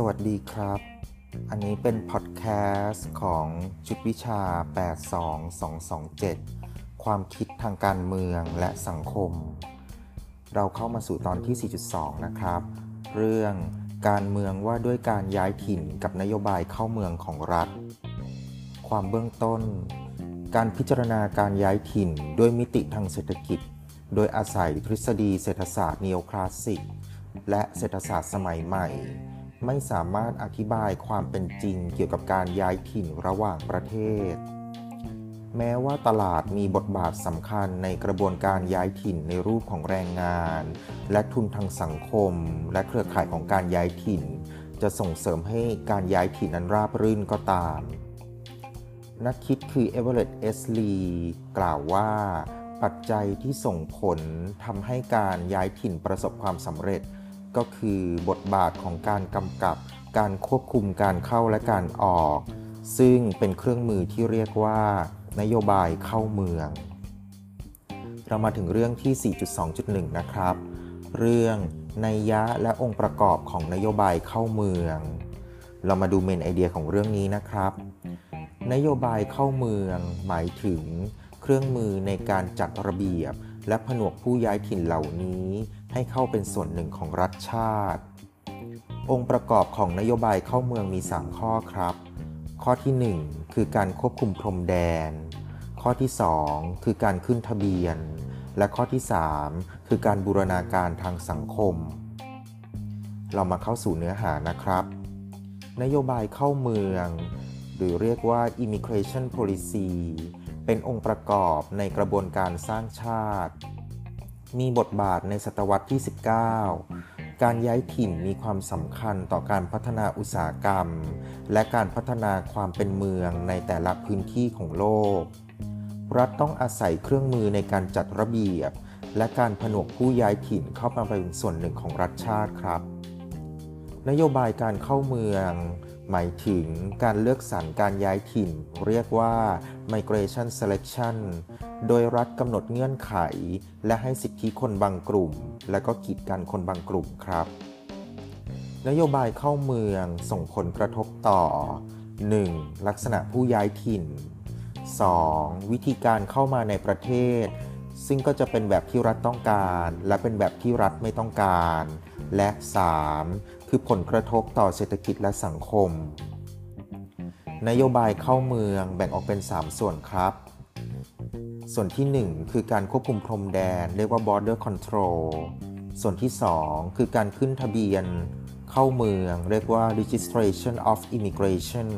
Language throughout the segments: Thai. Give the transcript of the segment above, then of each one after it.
สวัสดีครับ อันนี้เป็นพอดแคสต์ของชุดวิชา 82227 ความคิดทางการเมืองและสังคม เราเข้ามาสู่ตอนที่ 4.2 นะครับ เรื่องการเมืองว่าด้วยการย้ายถิ่นกับนโยบายเข้าเมืองของรัฐ ความเบื้องต้น การพิจารณาการย้ายถิ่นด้วยมิติทางเศรษฐกิจ โดยอาศัยทฤษฎีเศรษฐศาสตร์นีโอคลาสสิกและเศรษฐศาสตร์สมัยใหม่ ไม่สามารถอธิบายความเป็นจริงเกี่ยวกับการย้ายถิ่นระหว่างประเทศ แม้ว่าตลาดมีบทบาทสำคัญในกระบวนการย้ายถิ่นในรูปของแรงงาน และทุนทางสังคม และเครือข่ายของการย้ายถิ่น จะส่งเสริมให้การย้ายถิ่นนั้นราบรื่นก็ตาม นักคิดคือเอเวอเรตต์เอสลีกล่าวว่าปัจจัยที่ส่งผลทำให้การย้ายถิ่นประสบความสำเร็จ ก็คือบทบาทของการกำกับ การควบคุมการเข้าและการออก ซึ่งเป็นเครื่องมือที่เรียกว่า นโยบายเข้าเมือง เรามาถึงเรื่องที่ 4.2.1 นะครับ เรื่องนัยยะและองค์ประกอบของนโยบายเข้าเมือง เรามาดูเมนไอเดียของเรื่องนี้นะครับ นโยบายเข้าเมืองหมายถึงเครื่องมือในการจัดระเบียบ และผนวกผู้ย้ายถิ่นเหล่านี้ ให้เข้าเป็นส่วนหนึ่งของรัฐชาติ องค์ประกอบของนโยบายเข้าเมืองมี 3 ข้อครับ ข้อที่ 1 คือการควบคุมพรมแดน ข้อที่ 2 คือการขึ้นทะเบียน และข้อที่ 3 คือการบูรณาการทางสังคม เรามาเข้าสู่เนื้อหานะครับ นโยบายเข้าเมือง หรือเรียกว่า immigration policy เป็นองค์ประกอบในกระบวนการสร้างชาติ มีบทบาทในศตวรรษที่ 19 การย้ายถิ่นมีความสำคัญต่อการพัฒนาอุตสาหกรรม และการพัฒนาความเป็นเมืองในแต่ละพื้นที่ของโลก รัฐต้องอาศัยเครื่องมือในการจัดระเบียบ และการผนวกผู้ย้ายถิ่นเข้ามาเป็นส่วนหนึ่งของรัฐชาติครับ นโยบายการเข้าเมือง หมายถึงการเลือกสรรการย้ายถิ่น เรียกว่า migration selection โดยรัฐกำหนดเงื่อนไข และให้สิทธิคนบางกลุ่ม และก็กีดกันคนบางกลุ่มครับ นโยบายเข้าเมืองส่งผลกระทบต่อ 1. ลักษณะผู้ย้ายถิ่น 2. วิธีการเข้ามาในประเทศ ซึ่งก็จะเป็นแบบที่รัฐต้องการ และเป็นแบบที่รัฐไม่ต้องการ และ 3. คือผลกระทบต่อเศรษฐกิจและสังคม นโยบายเข้าเมืองแบ่งออกเป็น 3 ส่วนครับ ส่วนที่ 1 คือการควบคุมพรมแดน เรียกว่า border control ส่วนที่ 2 คือการขึ้นทะเบียน เข้าเมือง เรียกว่า registration of immigration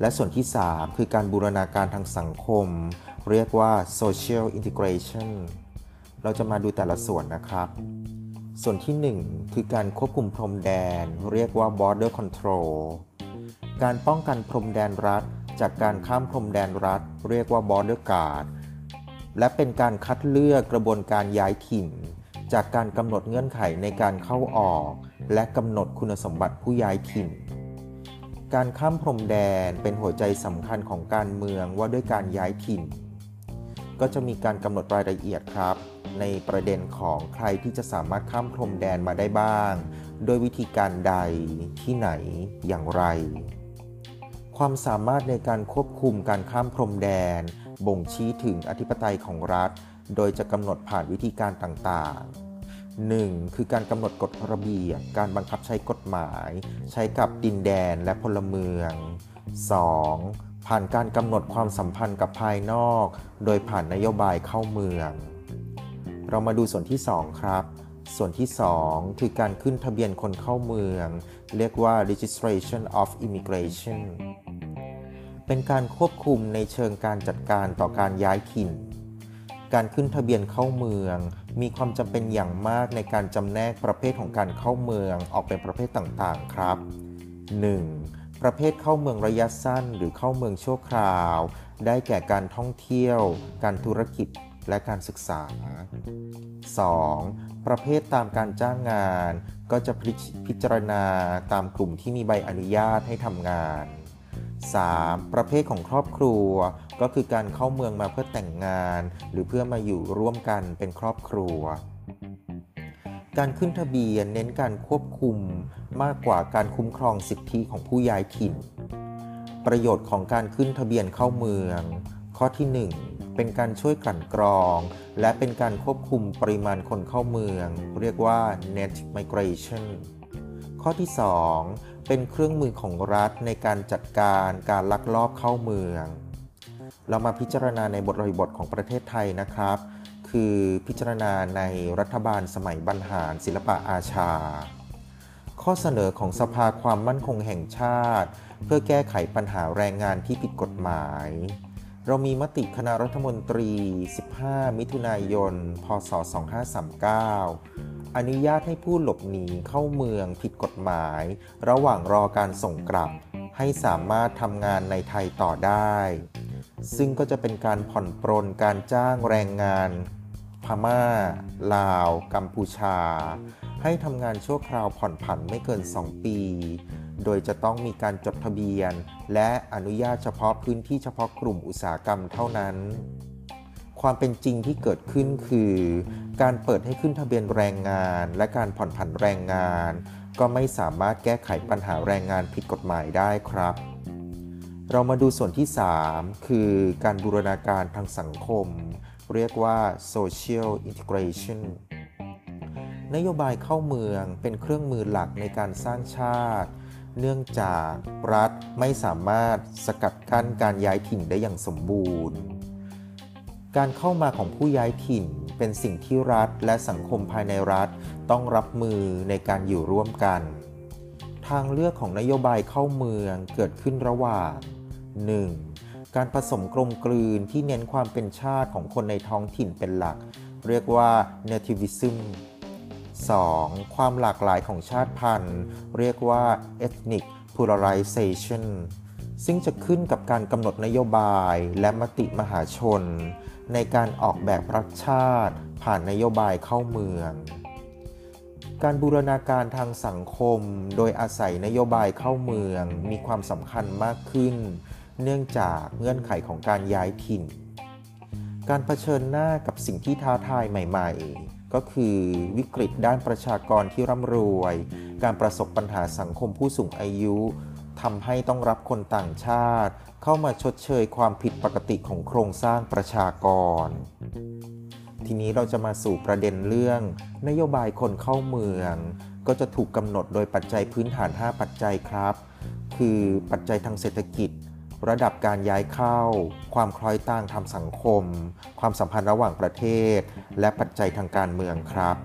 และส่วนที่ 3 คือการบูรณาการทางสังคม เรียกว่า social integration เราจะมาดูแต่ละส่วนนะครับ ส่วนที่ 1 คือการควบคุมพรมแดน เรียกว่า border control การป้องกันพรมแดนรัฐ จากการข้ามพรมแดนรัฐ เรียกว่า border guard และเป็นการคัดเลือกกระบวนการย้ายถิ่น จากการกำหนดเงื่อนไขในการเข้าออก และกำหนดคุณสมบัติผู้ย้ายถิ่นการข้ามพรมแดนเป็นหัวใจสำคัญของการเมืองว่าด้วยการย้ายถิ่น ก็จะมีการกำหนดรายละเอียดครับ ในประเด็นของใครที่จะสามารถข้ามพรมแดนมาได้บ้าง โดยวิธีการใดที่ไหนอย่างไร ความสามารถในการควบคุมการข้ามพรมแดน บ่งชี้ถึงอธิปไตยของรัฐ โดยจะกำหนดผ่านวิธีการต่างๆ 1. คือการกำหนดกฎระเบียบ การบังคับใช้กฎหมาย ใช้กับดินแดนและพลเมือง 2. ผ่านการกำหนดความสัมพันธ์กับภายนอก โดยผ่านนโยบายเข้าเมือง เรามาดูส่วนที่ 2 ครับ ส่วนที่ 2 คือการขึ้นทะเบียนคนเข้าเมือง เรียกว่า registration of immigration เป็นการควบคุมในเชิงการจัดการต่อการย้ายถิ่น การขึ้นทะเบียนเข้าเมือง มีความจำเป็นอย่างมากในการจำแนกประเภทของการเข้าเมืองออกเป็นประเภทต่างๆครับ 1. ประเภทเข้าเมืองระยะสั้นหรือเข้าเมืองชั่วคราว ได้แก่การท่องเที่ยว การธุรกิจและการศึกษา 2. ประเภทตามการจ้างงาน ก็จะพิจารณาตามกลุ่มที่มีใบอนุญาตให้ทำงาน 3. ประเภทของครอบครัว ก็คือการเข้าเมืองมาเพื่อแต่งงาน หรือเพื่อมาอยู่ร่วมกันเป็นครอบครัว การขึ้นทะเบียนเน้นการควบคุม มากกว่าการคุ้มครองสิทธิของผู้ย้ายถิ่น ประโยชน์ของการขึ้นทะเบียนเข้าเมือง ข้อที่ 1 เป็นการช่วยกลั่นกรอง และเป็นการควบคุมปริมาณคนเข้าเมือง เรียกว่า net migration ข้อที่ 2 เป็นเครื่องมือของรัฐในการจัดการการลักลอบเข้าเมือง เรามาพิจารณาในบทริบทของประเทศไทยนะครับ คือพิจารณาในรัฐบาลสมัยบรรหารศิลปะอาชา ข้อเสนอของสภาความมั่นคงแห่งชาติ เพื่อแก้ไขปัญหาแรงงานที่ผิดกฎหมาย เรามีมติคณะรัฐมนตรี 15 มิถุนายน พศ 2539 อนุญาตให้ผู้หลบหนีเข้าเมืองผิดกฎหมาย ระหว่างรอการส่งกลับ ให้สามารถทำงานในไทยต่อได้ ซึ่งก็จะเป็นการผ่อนปรนการจ้างแรงงาน พม่า ลาว กัมพูชา ให้ทำงานชั่วคราวผ่อนผันไม่เกิน 2 ปี โดยจะต้องมีการจดทะเบียน และอนุญาตเฉพาะพื้นที่เฉพาะกลุ่มอุตสาหกรรมเท่านั้น ความเป็นจริงที่เกิดขึ้นคือ การเปิดให้ขึ้นทะเบียนแรงงาน และการผ่อนผันแรงงาน ก็ไม่สามารถแก้ไขปัญหาแรงงานผิดกฎหมายได้ครับ เรามาดูส่วนที่ 3 คือการบูรณาการทางสังคม เรียกว่า social integration นโยบายเข้าเมืองเป็นเครื่องมือหลักในการสร้างชาติ เนื่องจากรัฐไม่สามารถสกัดกั้นการย้ายถิ่นได้อย่างสมบูรณ์ การเข้ามาของผู้ย้ายถิ่นเป็นสิ่งที่รัฐและสังคมภายในรัฐต้องรับมือในการอยู่ร่วมกัน ทางเลือกของนโยบายเข้าเมืองเกิดขึ้นระหว่าง 1. การผสมกลมกลืนที่เน้นความเป็นชาติของคนในท้องถิ่นเป็นหลัก เรียกว่า nativism 2. ความหลากหลายของชาติพันธุ์ เรียกว่า ethnic pluralization ซึ่งจะขึ้นกับการกำหนดนโยบายและมติมหาชน ในการออกแบบรัฐชาติ ผ่านนโยบายเข้าเมือง การบูรณาการทางสังคม โดยอาศัยนโยบายเข้าเมือง มีความสำคัญมากขึ้น เนื่องจากเงื่อนไขของการย้ายถิ่น การเผชิญหน้ากับสิ่งที่ท้าทายใหม่ ๆ ก็คือวิกฤตด้านประชากรที่ร่ำรวย การประสบปัญหาสังคมผู้สูงอายุทำให้ต้องรับคนต่างชาติ เข้ามาชดเชยความผิดปกติของโครงสร้างประชากร ทีนี้เราจะมาสู่ประเด็นเรื่อง นโยบายคนเข้าเมือง ก็จะถูกกำหนดโดยปัจจัยพื้นฐาน 5 ปัจจัยครับ คือปัจจัยทางเศรษฐกิจ ระดับการย้ายเข้า ความคล้อยต่างทางสังคม ความสัมพันธ์ระหว่างประเทศ และปัจจัยทางการเมืองครับ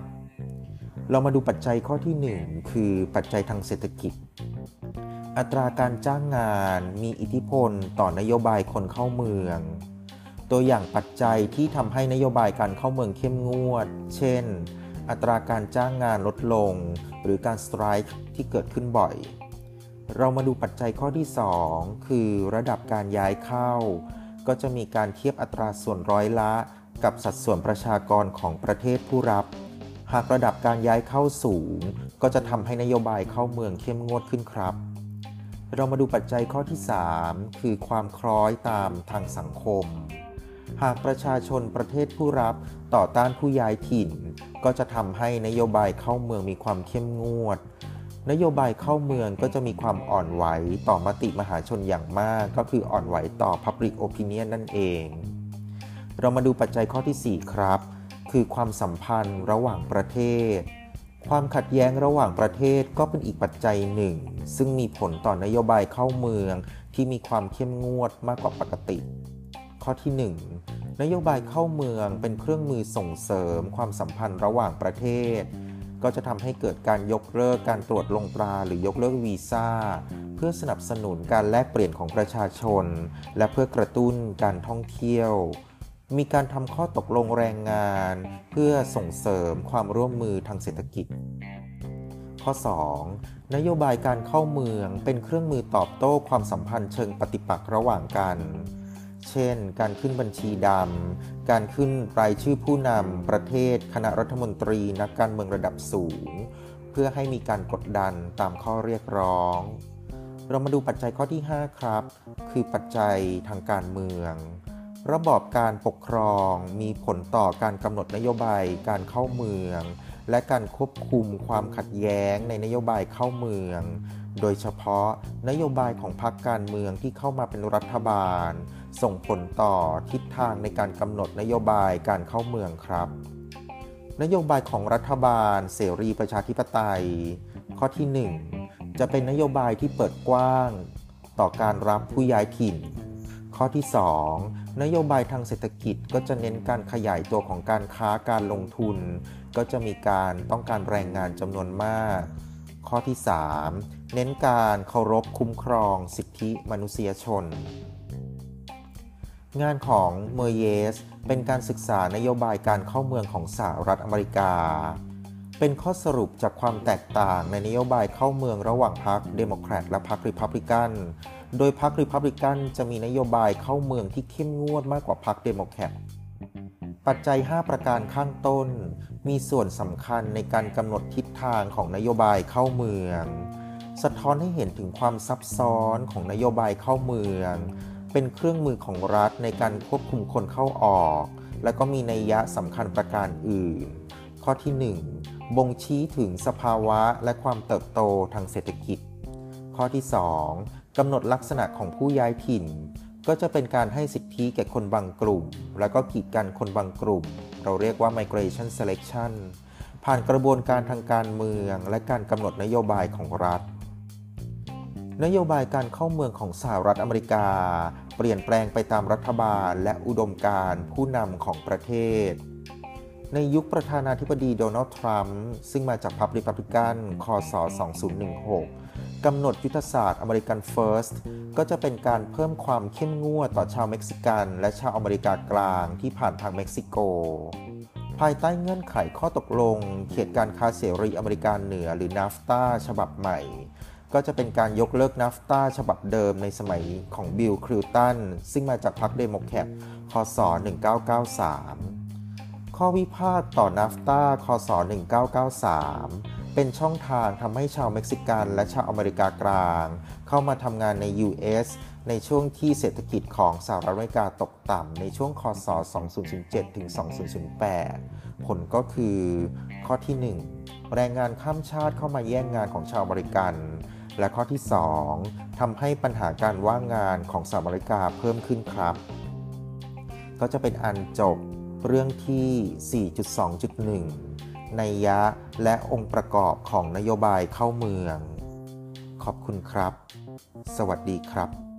เรามาดูปัจจัยข้อที่ 1 คือปัจจัยทางเศรษฐกิจ อัตราการจ้างงานมีอิทธิพลต่อนโยบายคนเข้าเมือง ตัวอย่างปัจจัยที่ทำให้นโยบายการเข้าเมืองเข้มงวด เช่น อัตราการจ้างงานลดลง หรือการสไตร์ที่เกิดขึ้นบ่อย เรามาดูปัจจัยข้อที่ 2 คือระดับการย้ายเข้า ก็จะมีการเทียบอัตราส่วนร้อยละ กับสัดส่วนประชากรของประเทศผู้รับ หากระดับการย้ายเข้าสูง ก็จะทำให้นโยบายเข้าเมืองเข้มงวดขึ้นครับ เรามาดูปัจจัยข้อที่ 3 คือความคล้อยตามทางสังคม หากประชาชนประเทศผู้รับต่อต้านผู้ย้ายถิ่น ก็จะทำให้นโยบายเข้าเมืองมีความเข้มงวด นโยบายเข้าเมืองก็จะมีความอ่อนไหวต่อมติมหาชนอย่างมาก ก็คืออ่อนไหวต่อ Public Opinion นั่นเอง เรามาดูปัจจัยข้อที่ 4 ครับ คือความสัมพันธ์ระหว่างประเทศ ความขัดแย้งระหว่างประเทศก็เป็นอีกปัจจัยหนึ่ง ซึ่งมีผลต่อนโยบายเข้าเมืองที่มีความเข้มงวดมากกว่าปกติ ข้อที่ 1 นโยบายเข้าเมืองเป็นเครื่องมือส่งเสริมความสัมพันธ์ระหว่างประเทศ ก็จะทำให้เกิดการยกเลิกการตรวจลงตราหรือยกเลิกวีซ่า เพื่อสนับสนุนการแลกเปลี่ยนของประชาชน และเพื่อกระตุ้นการท่องเที่ยว มีการทำข้อตกลงแรงงาน เพื่อส่งเสริมความร่วมมือทางเศรษฐกิจ ข้อ 2. นโยบายการเข้าเมืองเป็นเครื่องมือตอบโต้ความสัมพันธ์เชิงปฏิปักษ์ระหว่างกัน เช่น การขึ้นบัญชีดำ การขึ้นรายชื่อผู้นำประเทศ คณะรัฐมนตรีนักการเมืองระดับสูง เพื่อให้มีการกดดันตามข้อเรียกร้อง เรามาดูปัจจัยข้อที่ 5 ครับ คือปัจจัยทางการเมือง ระบอบการปกครองมีผลต่อการกำหนดนโยบายการเข้าเมือง และการควบคุมความขัดแย้งในนโยบายเข้าเมือง โดยเฉพาะนโยบายของพรรคการเมืองที่เข้ามาเป็นรัฐบาล ส่งผลต่อทิศทางในการกำหนดนโยบายการเข้าเมืองครับ นโยบายของรัฐบาล เสรีประชาธิปไตย ข้อที่ 1 จะเป็นนโยบายที่เปิดกว้าง ต่อการรับผู้ย้ายถิ่น ข้อที่ 2 นโยบายทางเศรษฐกิจก็จะเน้นการขยายตัวของการค้าการลงทุน ก็จะมีการต้องการแรงงานจำนวนมาก ข้อที่ 3 เน้นการเคารพคุ้มครองสิทธิมนุษยชน งานของเมเยสเป็นการศึกษานโยบายการเข้าเมืองของสหรัฐอเมริกา เป็นข้อสรุปจากความแตกต่างในนโยบายเข้าเมืองระหว่างพรรคเดโมแครตและพรรคริพับลิกัน โดยพรรคริพับลิกันจะมีนโยบายเข้าเมืองที่เข้มงวดมากกว่าพรรคเดโมแครต ปัจจัย 5 ประการข้างต้น มีส่วนสำคัญในการกำหนดทิศทางของนโยบายเข้าเมือง สะท้อนให้เห็นถึงความซับซ้อนของนโยบายเข้าเมือง เป็นเครื่องมือของรัฐในการควบคุมคนเข้าออก และก็มีนัยยะสำคัญประการอื่น ข้อที่ 1 บ่งชี้ถึงสภาวะและความเติบโตทางเศรษฐกิจ ข้อที่ 2กำหนดลักษณะของผู้ย้ายถิ่น ก็จะเป็นการให้สิทธิแก่คนบางกลุ่ม แล้วก็กีดกันคนบางกลุ่ม เราเรียกว่า migration selection ผ่านกระบวนการทางการเมือง และการกำหนดนโยบายของรัฐ นโยบายการเข้าเมืองของสหรัฐอเมริกา เปลี่ยนแปลงไปตามรัฐบาลและอุดมการณ์ผู้นำของประเทศ ในยุคประธานาธิบดีโดนัลด์ทรัมป์ซึ่งมาจากพรรคริพับลิกันคศ 2016 กำหนดยุทธศาสตร์ American First ก็จะเป็นการเพิ่มความเข้มงวดต่อชาวเม็กซิกัน และชาวอเมริกากลางที่ผ่านทางเม็กซิโก ภายใต้เงื่อนไขข้อตกลง เขตการค้าเสรีอเมริกาเหนือหรือนาฟตาฉบับใหม่ ก็จะเป็นการยกเลิกนาฟตาฉบับเดิมในสมัยของบิลคลินตันซึ่งมาจากพรรคเดโมแครตคศ 1993 ข้อพิพาทต่อนาฟตาคศ 1993 เป็นช่องทางทำให้ชาวเม็กซิกันและชาวอเมริกากลาง เข้ามาทำงานใน US ในช่วงที่เศรษฐกิจของสหรัฐอเมริกาตกต่ำในช่วงคศ 2007 ถึง 2008 ผลก็คือข้อที่ 1 แรงงานข้ามชาติเข้ามาแย่งงานของชาวอเมริกัน และข้อที่ 2ทำให้ปัญหาการว่างงานของสหรัฐอเมริกาเพิ่มขึ้นครับ ก็จะเป็นอันจบเรื่องที่ 4.2.1 ในยะ และองค์ประกอบของนโยบายเข้าเมือง ขอบคุณครับ สวัสดีครับ